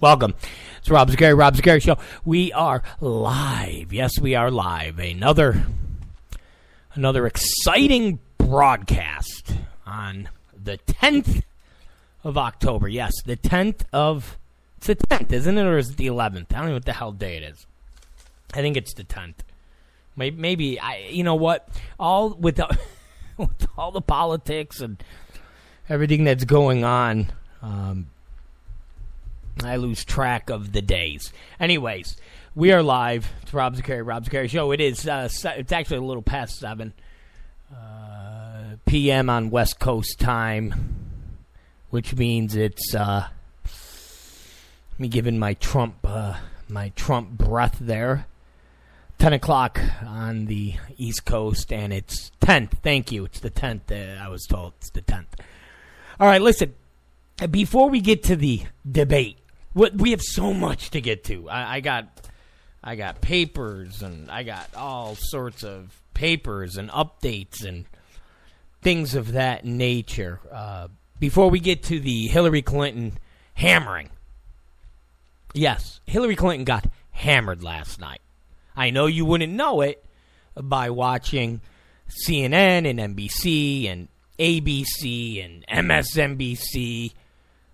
Welcome. It's Rob Zicari, Rob Zicari Show. We are live. Yes, we are live. Another another exciting broadcast on the 10th of October. Yes, the 10th of it's the 10th, isn't it, or is it the 11th? I don't know what the hell day it is. I think it's the 10th. Maybe, maybe I. You know what? All with the, with all the politics and everything that's going on. Um, I lose track of the days. Anyways, we are live. It's Rob Zicari, Rob Zicari Show. It is. Uh, it's actually a little past seven uh, p.m. on West Coast time, which means it's uh, me giving my Trump uh, my Trump breath there. Ten o'clock on the East Coast, and it's tenth. Thank you. It's the tenth. Uh, I was told it's the tenth. All right, listen. Before we get to the debate, what we have so much to get to. I, I got, I got papers and I got all sorts of papers and updates and things of that nature. Uh, before we get to the Hillary Clinton hammering, yes, Hillary Clinton got hammered last night. I know you wouldn't know it by watching CNN and NBC and ABC and MSNBC,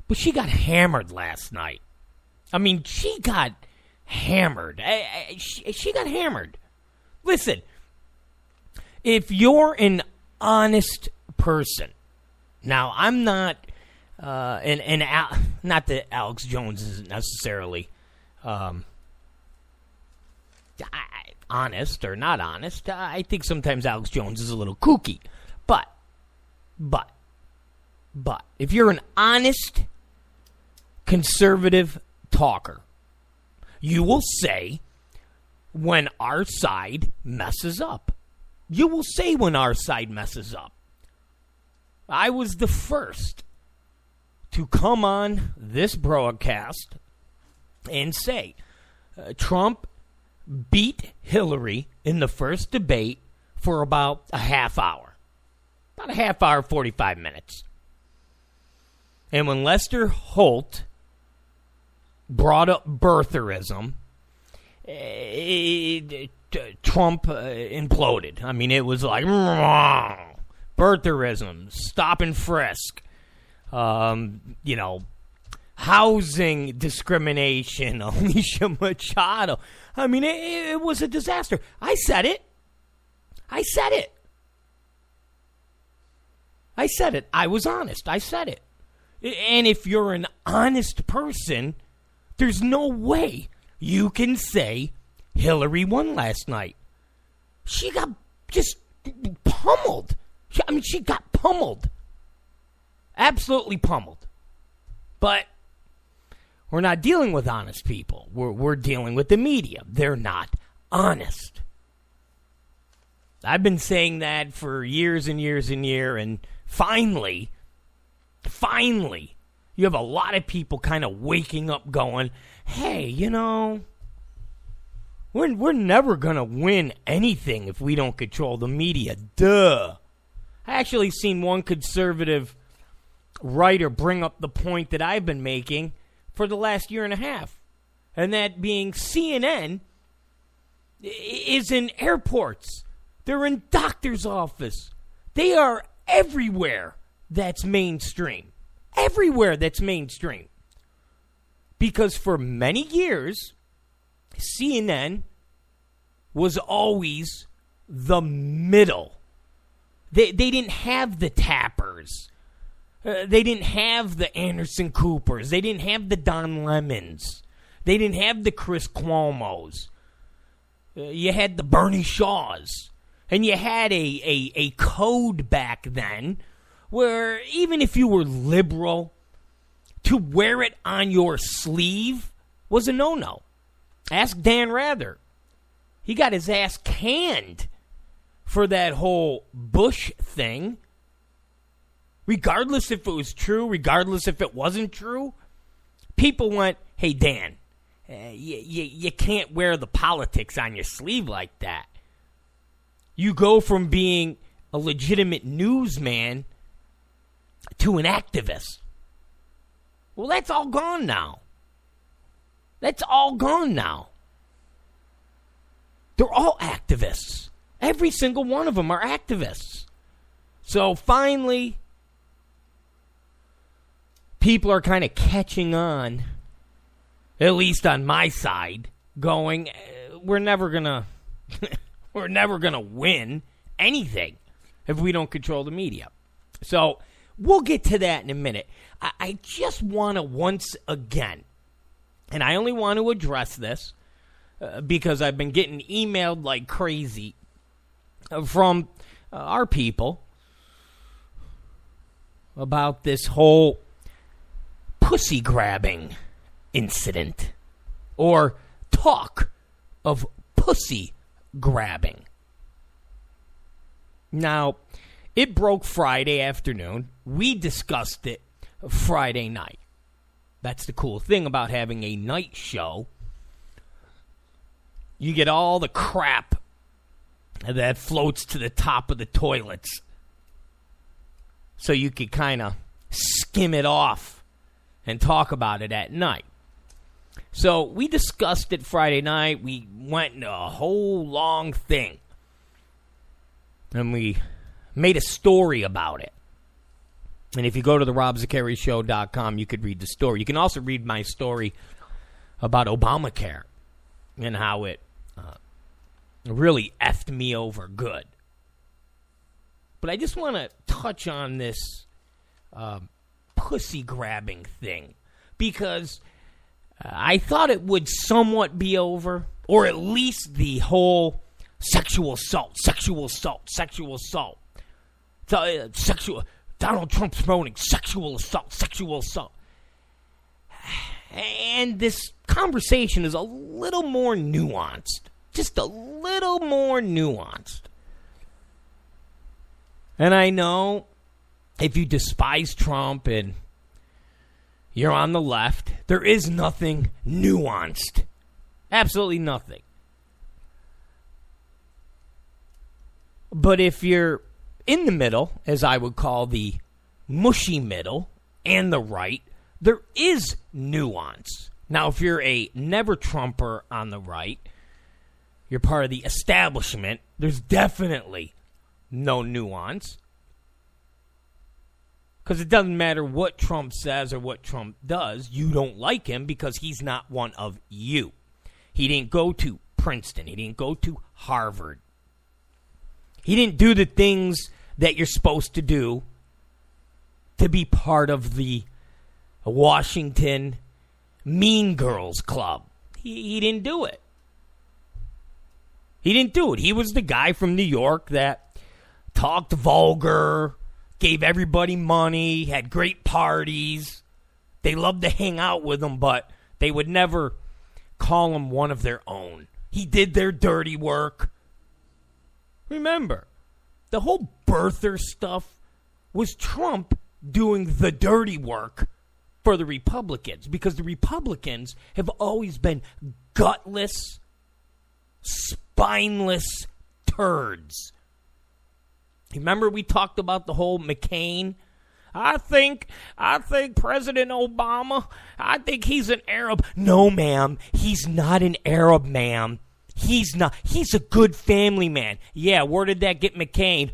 but she got hammered last night. I mean, she got hammered. She, she got hammered. Listen, if you're an honest person, now I'm not, uh, and Al, not that Alex Jones isn't necessarily, um, I, honest or not honest. I think sometimes Alex Jones is a little kooky, but, but, but if you're an honest conservative talker. You will say when our side messes up. You will say when our side messes up. I was the first to come on this broadcast and say uh, Trump beat Hillary in the first debate for about a half hour. About a half hour, 45 minutes. And when Lester Holt brought up birtherism, it, it, Trump uh, imploded. I mean, it was like birtherism, stop and frisk, um, you know, housing discrimination, Alicia Machado. I mean, it, it was a disaster. I said it. I said it. I said it. I was honest. I said it. And if you're an honest person, there's no way you can say Hillary won last night. She got just pummeled. She, I mean, she got pummeled. Absolutely pummeled. But we're not dealing with honest people. We're, we're dealing with the media. They're not honest. I've been saying that for years and years and years, and finally, finally, you have a lot of people kind of waking up going, hey, you know, we're, we're never going to win anything if we don't control the media. Duh. I actually seen one conservative writer bring up the point that I've been making for the last year and a half, and that being CNN is in airports, they're in doctor's office, they are everywhere that's mainstream everywhere that's mainstream. Because for many years, CNN was always the middle. They, they didn't have the tappers. Uh, they didn't have the Anderson Coopers. They didn't have the Don Lemons. They didn't have the Chris Cuomos. Uh, you had the Bernie Shaws. And you had a, a, a code back then where even if you were liberal, to wear it on your sleeve was a no no. Ask Dan Rather. He got his ass canned for that whole Bush thing. Regardless if it was true, regardless if it wasn't true, people went, hey, Dan, uh, you, can't wear the politics on your sleeve like that. You go from being a legitimate newsman to an activist. Well, that's all gone now. That's all gone now. They're all activists. Every single one of them are activists. So finally, people are kind of catching on, at least on my side, going, eh, we're never going to. we're never going to win anything if we don't control the media. So we'll get to that in a minute. I, I just want to once again, and I only want to address this uh, because I've been getting emailed like crazy from uh, our people about this whole pussy grabbing incident or talk of pussy grabbing. Now, it broke Friday afternoon. We discussed it Friday night. That's the cool thing about having a night show. You get all the crap that floats to the top of the toilets. So you could kind of skim it off and talk about it at night. So we discussed it Friday night. We went into a whole long thing. And we made a story about it. And if you go to the robzicarishow.com, you could read the story. You can also read my story about Obamacare and how it uh, really effed me over good. But I just want to touch on this uh, pussy grabbing thing because uh, I thought it would somewhat be over, or at least the whole sexual assault, sexual assault, sexual assault, uh, sexual. Donald Trump's promoting sexual assault, sexual assault. And this conversation is a little more nuanced. Just a little more nuanced. And I know if you despise Trump and you're on the left, there is nothing nuanced. Absolutely nothing. But if you're in the middle, as I would call the mushy middle, and the right, there is nuance. Now, if you're a never Trumper on the right, you're part of the establishment, there's definitely no nuance. Because it doesn't matter what Trump says or what Trump does, you don't like him because he's not one of you. He didn't go to Princeton, he didn't go to Harvard. He didn't do the things that you're supposed to do to be part of the Washington Mean Girls Club. He, he didn't do it. He didn't do it. He was the guy from New York that talked vulgar, gave everybody money, had great parties. They loved to hang out with him, but they would never call him one of their own. He did their dirty work. Remember, the whole birther stuff was Trump doing the dirty work for the Republicans because the Republicans have always been gutless, spineless turds. Remember we talked about the whole McCain I think I think President Obama, I think he's an Arab. No, ma'am, he's not an Arab, ma'am. He's not. He's a good family man. Yeah, where did that get McCain?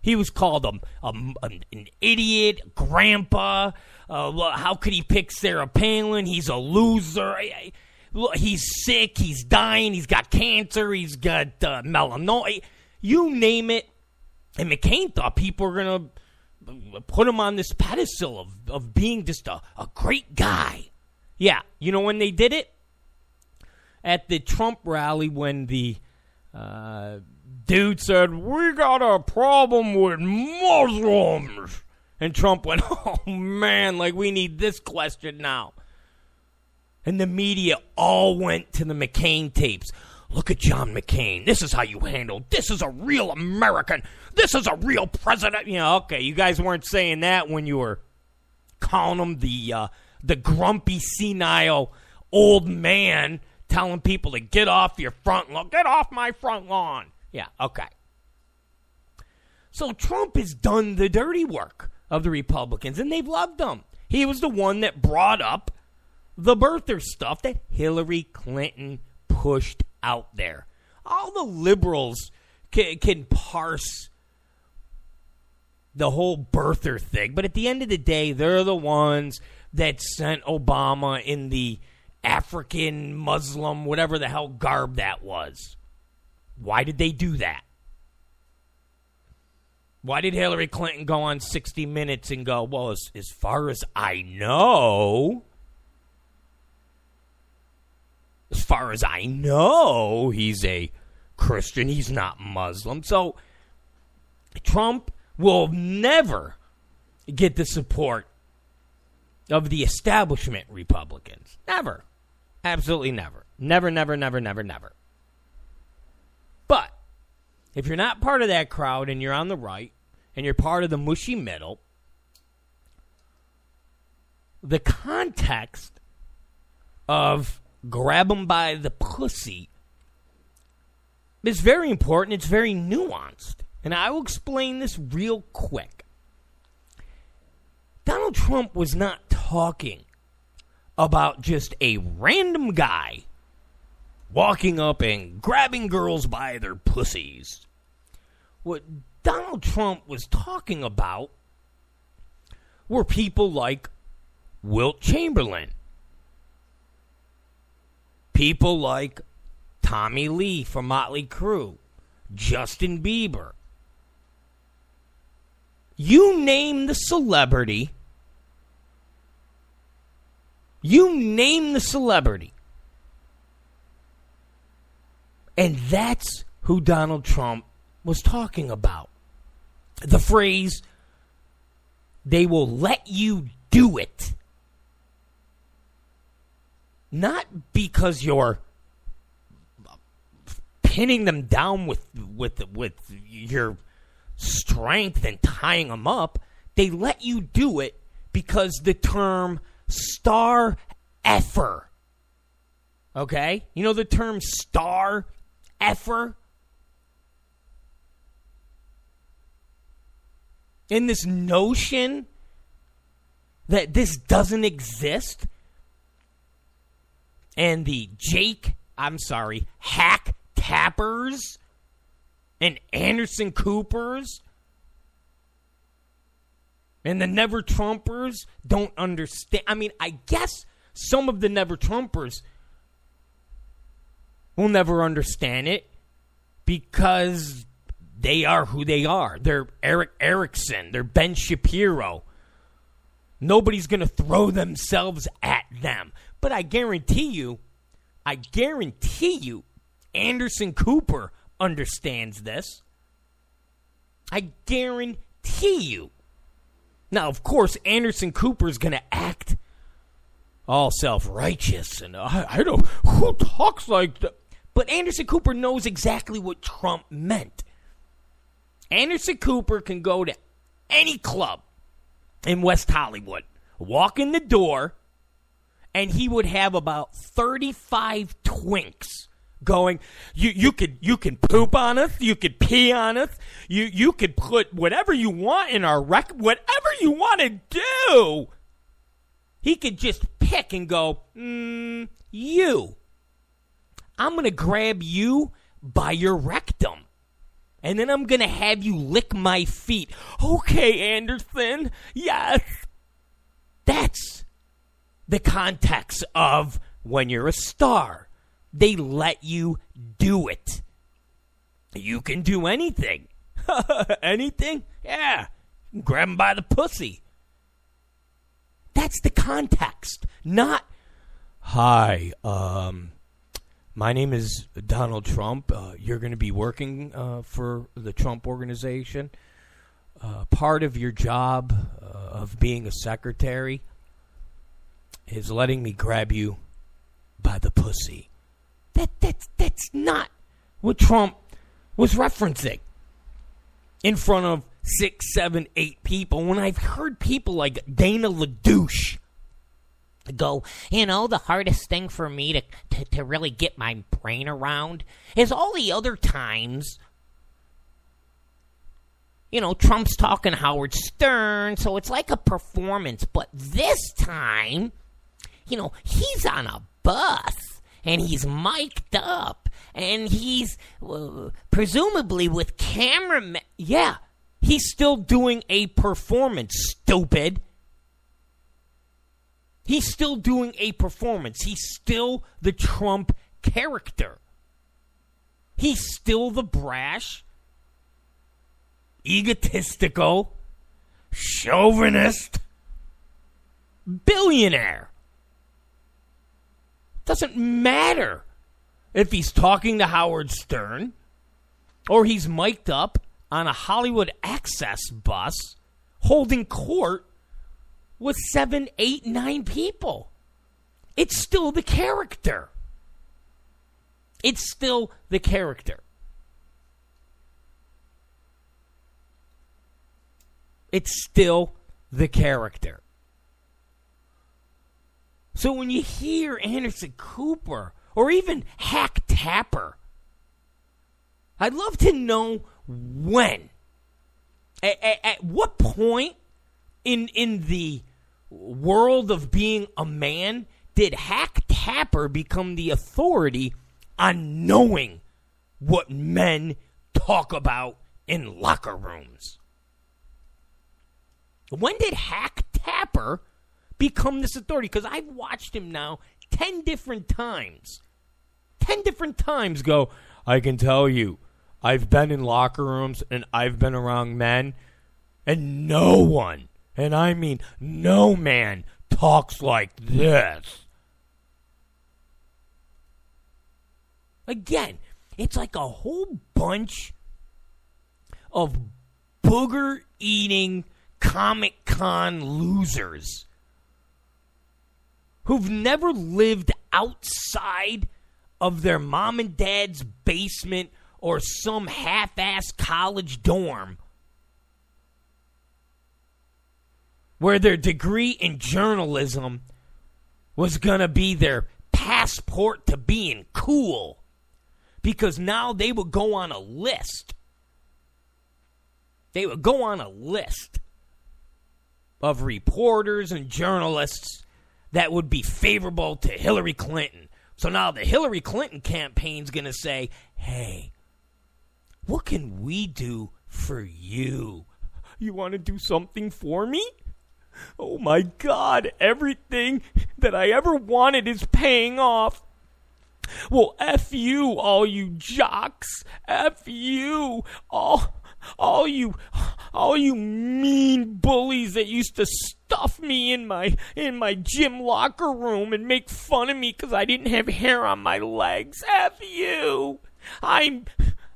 He was called a, a, an idiot, grandpa. Uh, how could he pick Sarah Palin? He's a loser. He's sick. He's dying. He's got cancer. He's got uh, melanoma. You name it. And McCain thought people were going to put him on this pedestal of, of being just a, a great guy. Yeah, you know when they did it? At the Trump rally when the uh, dude said, We got a problem with Muslims. And Trump went, Oh man, like we need this question now. And the media all went to the McCain tapes. Look at John McCain. This is how you handle. This is a real American. This is a real president. You know, okay, you guys weren't saying that when you were calling him the uh, the grumpy senile old man telling people to get off your front lawn. Get off my front lawn. Yeah, okay. So Trump has done the dirty work of the Republicans, and they've loved him. He was the one that brought up the birther stuff that Hillary Clinton pushed out there. All the liberals can, can parse the whole birther thing, but at the end of the day, they're the ones that sent Obama in the African Muslim, whatever the hell garb that was. Why did they do that? Why did Hillary Clinton go on 60 Minutes and go, well, as, as far as I know, as far as I know, he's a Christian, he's not Muslim. So Trump will never get the support of the establishment Republicans. Never. Absolutely never. Never, never, never, never, never. But if you're not part of that crowd and you're on the right and you're part of the mushy middle, the context of grab them by the pussy is very important. It's very nuanced. And I will explain this real quick. Donald Trump was not talking about just a random guy walking up and grabbing girls by their pussies. What Donald Trump was talking about were people like Wilt Chamberlain, people like Tommy Lee from Motley Crue, Justin Bieber. You name the celebrity. You name the celebrity. And that's who Donald Trump was talking about. The phrase, they will let you do it. Not because you're pinning them down with with with your strength and tying them up. They let you do it because the term star effer. Okay? You know the term star effer? In this notion that this doesn't exist and the Jake, I'm sorry, hack tappers and Anderson Coopers and the Never Trumpers don't understand. I mean, I guess some of the Never Trumpers will never understand it because they are who they are. They're Erick Erickson, they're Ben Shapiro. Nobody's going to throw themselves at them. But I guarantee you, I guarantee you, Anderson Cooper understands this. I guarantee you. Now, of course, Anderson Cooper is going to act all self righteous and I, I don't. Who talks like that? But Anderson Cooper knows exactly what Trump meant. Anderson Cooper can go to any club in West Hollywood, walk in the door, and he would have about 35 twinks going. You you could you can poop on us you could pee on us you you could put whatever you want in our rec whatever you want to do. He could just pick and go mm, you. I'm to grab you by your rectum and then i'm to have you lick my feet. Okay anderson. Yes. That's the context of when you're a star they let you do it. You can do anything. anything? Yeah. Grab him by the pussy. That's the context, not, hi, um, my name is Donald Trump. Uh, you're going to be working uh, for the Trump organization. Uh, part of your job uh, of being a secretary is letting me grab you by the pussy. That that's that's not what Trump was referencing in front of six, seven, eight people. When I've heard people like Dana LaDouche go, you know, the hardest thing for me to, to, to really get my brain around is all the other times you know, Trump's talking Howard Stern, so it's like a performance. But this time, you know, he's on a bus and he's mic'd up and he's uh, presumably with cameramen. Yeah, he's still doing a performance, stupid. He's still doing a performance. He's still the Trump character. He's still the brash, egotistical, chauvinist billionaire. Doesn't matter if he's talking to Howard Stern or he's mic'd up on a Hollywood Access bus holding court with seven, eight, nine people. It's still the character. It's still the character. It's still the character. So when you hear Anderson Cooper or even Hack Tapper, I'd love to know when. At, at, at, what point in in the world of being a man did Hack Tapper become the authority on knowing what men talk about in locker rooms? When did Hack Tapper become this authority? Because I've watched him now 10 different times. 10 different times go, I can tell you, I've been in locker rooms and I've been around men, and no one, and I mean no man, talks like this. Again, it's like a whole bunch of booger eating Comic Con losers who've never lived outside of their mom and dad's basement or some half ass college dorm where their degree in journalism was going to be their passport to being cool because now they would go on a list. They would go on a list of reporters and journalists that would be favorable to Hillary Clinton. So now the Hillary Clinton campaign's going to say, hey, what can we do for you? You want to do something for me? Oh my God, everything that I ever wanted is paying off. Well, F you, all you jocks. F you, all all you all you mean bullies that used to stuff me in my in my gym locker room and make fun of me cuz I didn't have hair on my legs. F you. I'm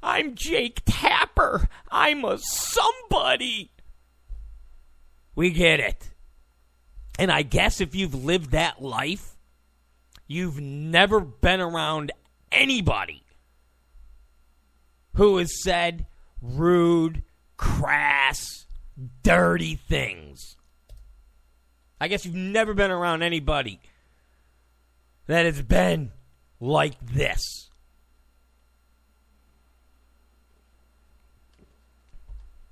I'm Jake Tapper. I'm a somebody. We get it. And I guess if you've lived that life, you've never been around anybody who has said, rude, crass, dirty things. I guess you've never been around anybody that has been like this.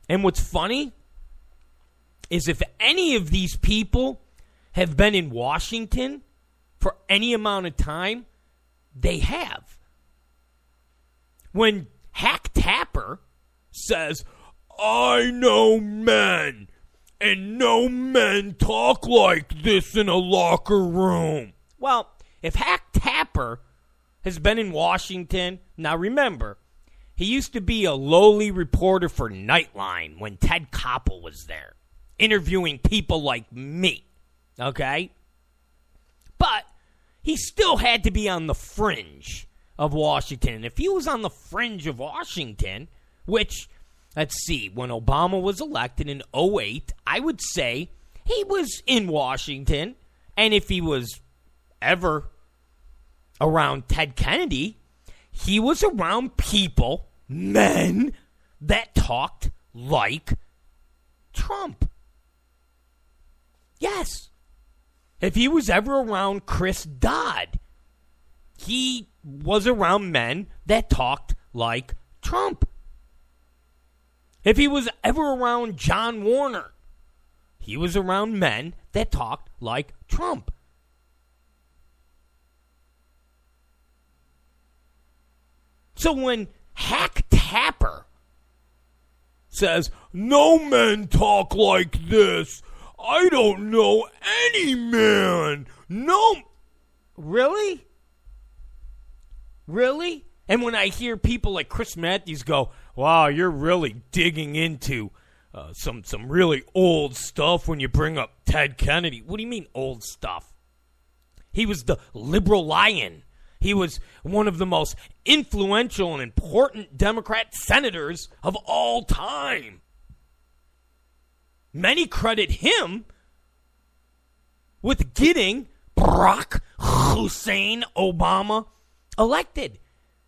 And what's funny is if any of these people have been in Washington for any amount of time, they have. When Hack Tapper says, I know men, and no men talk like this in a locker room. Well, if Hack Tapper has been in Washington, now remember, he used to be a lowly reporter for Nightline when Ted Koppel was there, interviewing people like me. Okay? But he still had to be on the fringe of Washington. If he was on the fringe of Washington, which, let's see, when Obama was elected in 08, I would say he was in Washington. And if he was ever around Ted Kennedy, he was around people, men, that talked like Trump. Yes. If he was ever around Chris Dodd, he was around men that talked like Trump. If he was ever around John Warner, he was around men that talked like Trump. So when Hack Tapper says, No men talk like this, I don't know any man. No. Really? Really? And when I hear people like Chris Matthews go, "Wow, you're really digging into uh, some some really old stuff when you bring up Ted Kennedy." What do you mean old stuff? He was the liberal lion. He was one of the most influential and important Democrat senators of all time. Many credit him with getting Barack Hussein Obama elected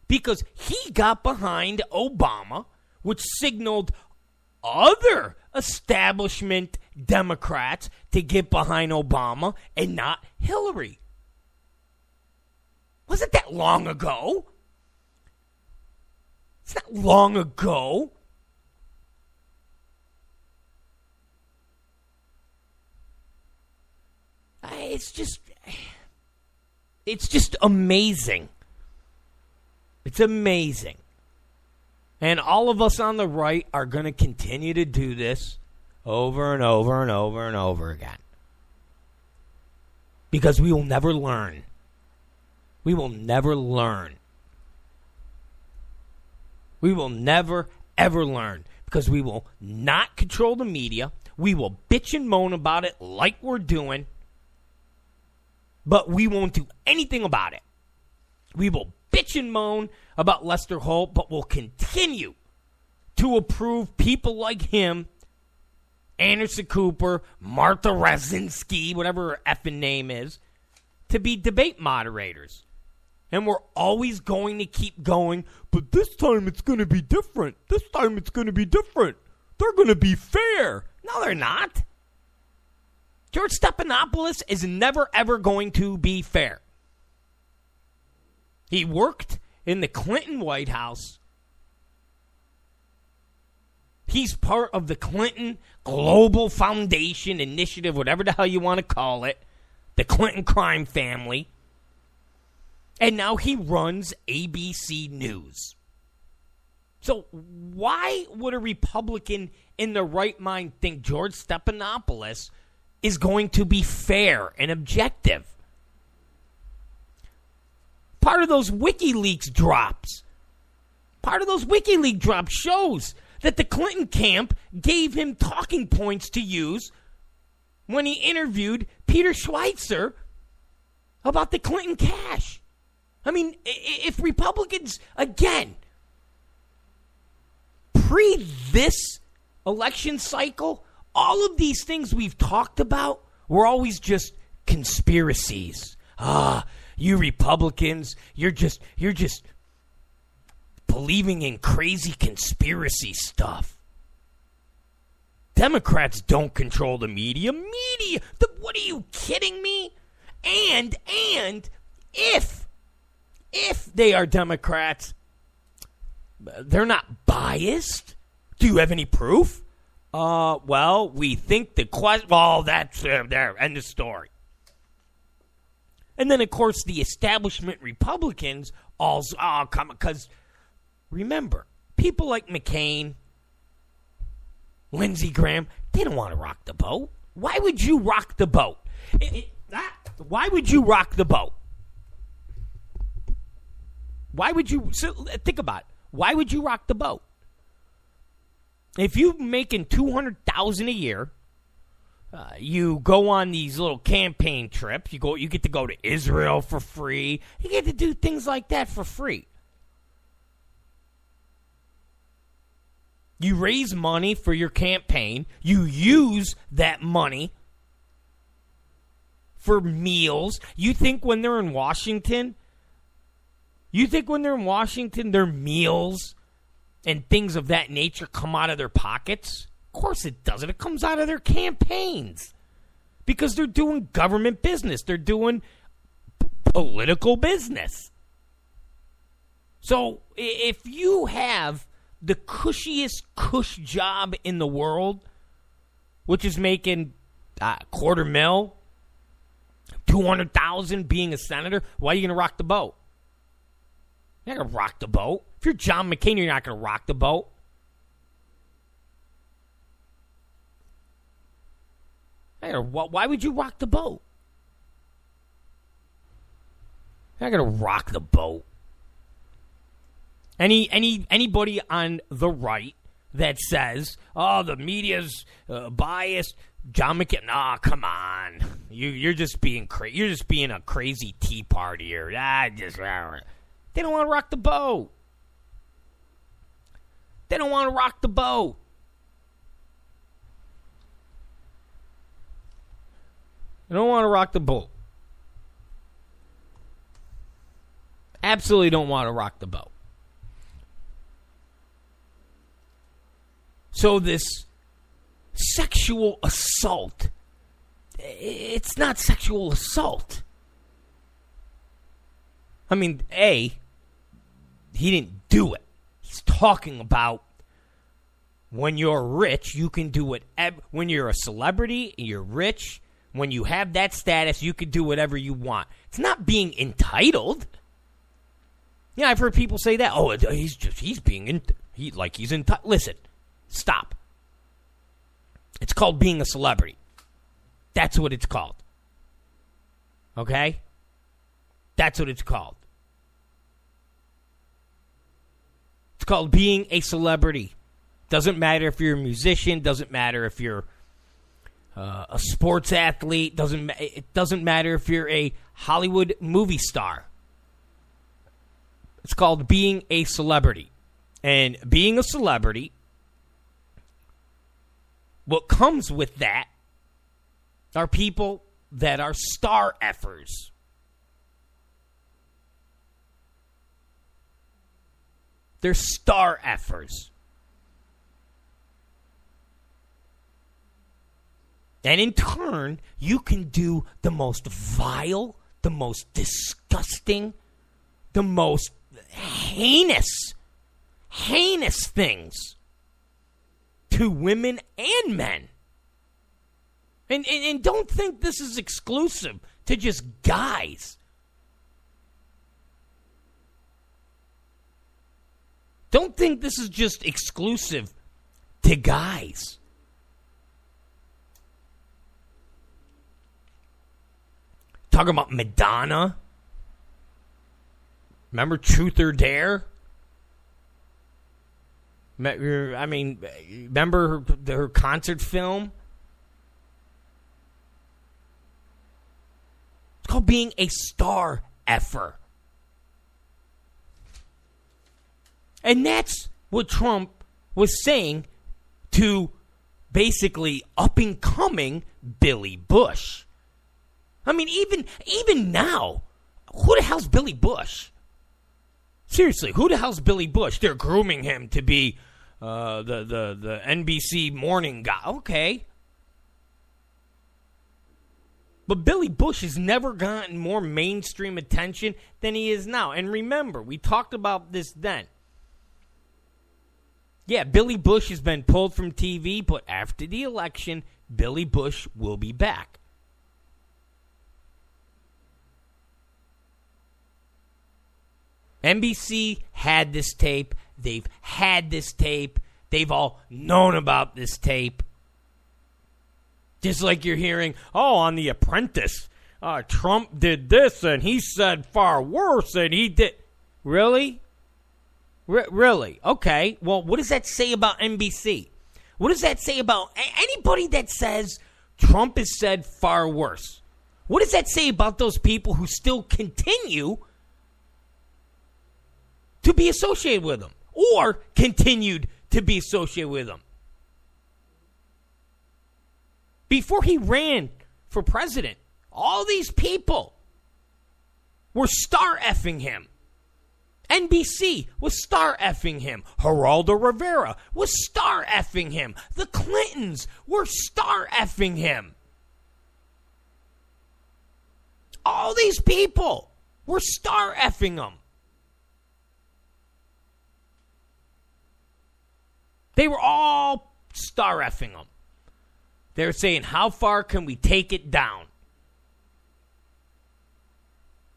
because he got behind Obama, which signaled other establishment Democrats to get behind Obama and not Hillary. Wasn't that long ago? It's not long ago. It's just it's just amazing it's amazing. And all of us on the right are going to continue to do this over and over and over and over again. Because we will never learn. We will never learn. We will never, ever learn because we will not control the media. We will bitch and moan about it like we're doing, but we won't do anything about it. We will bitch and moan about Lester Holt, but will continue to approve people like him, Anderson Cooper, Martha Razinski, whatever her effing name is, to be debate moderators. And we're always going to keep going, but this time it's going to be different. This time it's going to be different. They're going to be fair. No, they're not. George Stephanopoulos is never, ever going to be fair. He worked in the Clinton White House. He's part of the Clinton Global Foundation Initiative, whatever the hell you want to call it, the Clinton crime family. And now he runs ABC News. So, why would a Republican in the right mind think George Stephanopoulos is going to be fair and objective? Part of those WikiLeaks drops, part of those WikiLeaks drops shows that the Clinton camp gave him talking points to use when he interviewed Peter Schweizer about the Clinton cash. I mean, if Republicans, again, pre this election cycle, all of these things we've talked about were always just conspiracies. Ah, you Republicans, you're just you're just believing in crazy conspiracy stuff. Democrats don't control the media. Media, the, what are you kidding me? And and if if they are Democrats, they're not biased. Do you have any proof? Uh, well, we think the question. Well, that's uh, there. End of story. And then, of course, the establishment Republicans all oh, come because remember, people like McCain, Lindsey Graham, they don't want to rock the boat. Why would you rock the boat? It, it, why would you rock the boat? Why would you so, think about it? Why would you rock the boat? If you're making two hundred thousand a year, uh, you go on these little campaign trips. You go. You get to go to Israel for free. You get to do things like that for free. You raise money for your campaign. You use that money for meals. You think when they're in Washington, you think when they're in Washington, their meals and things of that nature come out of their pockets? Of course it doesn't. It comes out of their campaigns because they're doing government business, they're doing p- political business. So if you have the cushiest cush job in the world, which is making uh, quarter mil, 200,000 being a senator, why are you going to rock the boat? You're not going to rock the boat. If you're John McCain, you're not going to rock the boat. Hey, why would you rock the boat? You're not to rock the boat. Any any anybody on the right that says, "Oh, the media's uh, biased," John McCain. Nah, come on. You you're just being crazy. You're just being a crazy tea partier. Ah, just they don't want to rock the boat. They don't want to rock the boat. They don't want to rock the boat. Absolutely don't want to rock the boat. So this sexual assault, it's not sexual assault. I mean, A, he didn't do it. He's talking about when you're rich, you can do it. When you're a celebrity, you're rich. When you have that status, you can do whatever you want. It's not being entitled. Yeah, I've heard people say that. Oh, he's just he's being in, he like he's entitled. Listen, Stop. It's called being a celebrity. That's what it's called. Okay? That's what it's called. It's called being a celebrity. Doesn't matter if you're a musician, doesn't matter if you're uh, a sports athlete, doesn't it doesn't matter if you're a Hollywood movie star. It's called being a celebrity. And being a celebrity what comes with that are people that are star effers. They're star effers. And in turn, you can do the most vile, the most disgusting, the most heinous, heinous things to women and men. And, and, and don't think this is exclusive to just guys. Don't think this is just exclusive to guys. Talking about Madonna. Remember Truth or Dare? I mean, remember her, her concert film? It's called being a star effer. And that's what Trump was saying to basically up and coming Billy Bush. I mean, even even now, who the hell's Billy Bush? Seriously, who the hell's Billy Bush? They're grooming him to be uh, the the the NBC morning guy. Okay, but Billy Bush has never gotten more mainstream attention than he is now. And remember, we talked about this then. Yeah, Billy Bush has been pulled from TV, but after the election, Billy Bush will be back. NBC had this tape. They've had this tape. They've all known about this tape. Just like you're hearing, oh, on The Apprentice, uh, Trump did this and he said far worse and he did. Really? R- really? Okay. Well, what does that say about NBC? What does that say about a- anybody that says Trump has said far worse? What does that say about those people who still continue to be associated with him or continued to be associated with him. Before he ran for president, all these people were star effing him. NBC was star effing him. Geraldo Rivera was star effing him. The Clintons were star effing him. All these people were star effing him. They were all star effing them. They were saying, How far can we take it down?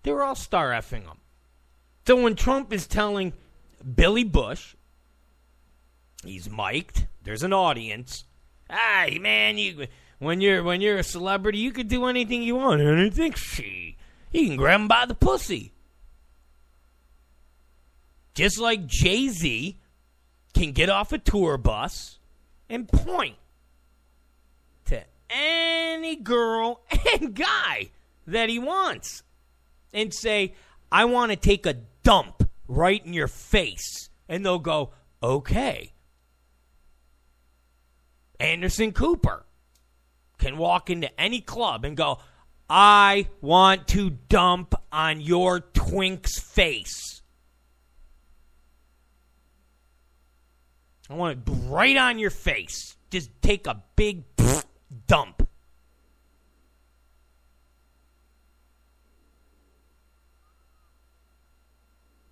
They were all star effing them. So when Trump is telling Billy Bush. He's mic'd. There's an audience. Hey man, you when you're when you're a celebrity, you can do anything you want. Anything, she. You can grab him by the pussy. Just like Jay Z can get off a tour bus and point to any girl and guy that he wants and say, I want to take a dump right in your face. And they'll go, okay. Anderson Cooper can walk into any club and go, I want to dump on your twink's face. I want it right on your face. Just take a big dump.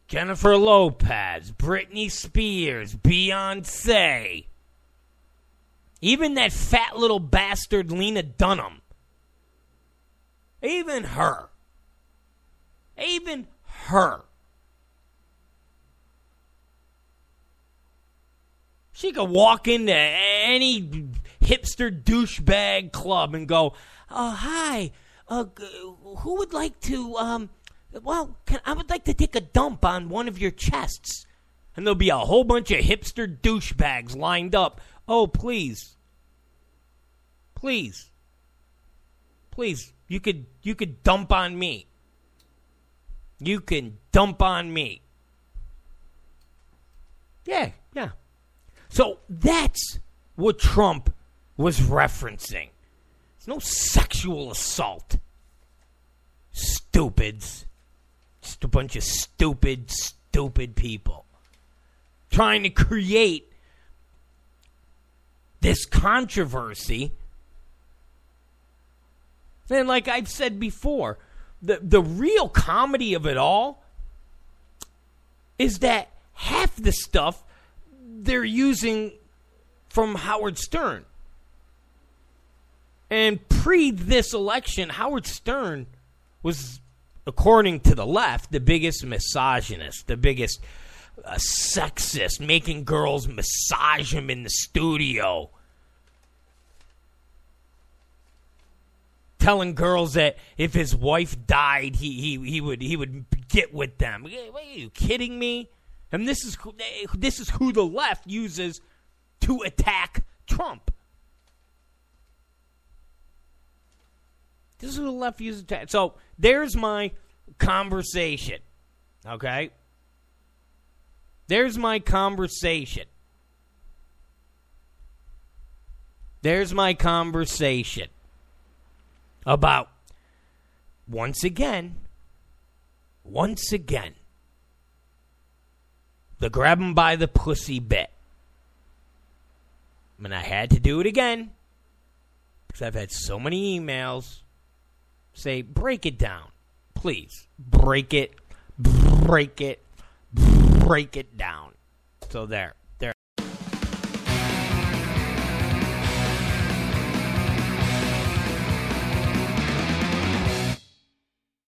Jennifer Lopez, Britney Spears, Beyonce. Even that fat little bastard Lena Dunham. Even her. Even her. She could walk into any hipster douchebag club and go, "Oh, hi. Uh, who would like to um well, can, I would like to take a dump on one of your chests. And there'll be a whole bunch of hipster douchebags lined up. Oh, please. Please. Please, you could you could dump on me. You can dump on me. Yeah, yeah. So that's what Trump was referencing. It's no sexual assault. Stupids. Just a bunch of stupid, stupid people trying to create this controversy. And like I've said before, the the real comedy of it all is that half the stuff they're using from Howard Stern. And pre this election, Howard Stern was according to the left, the biggest misogynist, the biggest uh, sexist, making girls massage him in the studio. Telling girls that if his wife died, he, he, he would he would get with them. Are you kidding me? And this is this is who the left uses to attack Trump. This is who the left uses to attack. So there's my conversation. Okay? There's my conversation. There's my conversation about, once again, once again, the grab him by the pussy bit. And I had to do it again because I've had so many emails say, break it down please break it, break it, break it down. So there.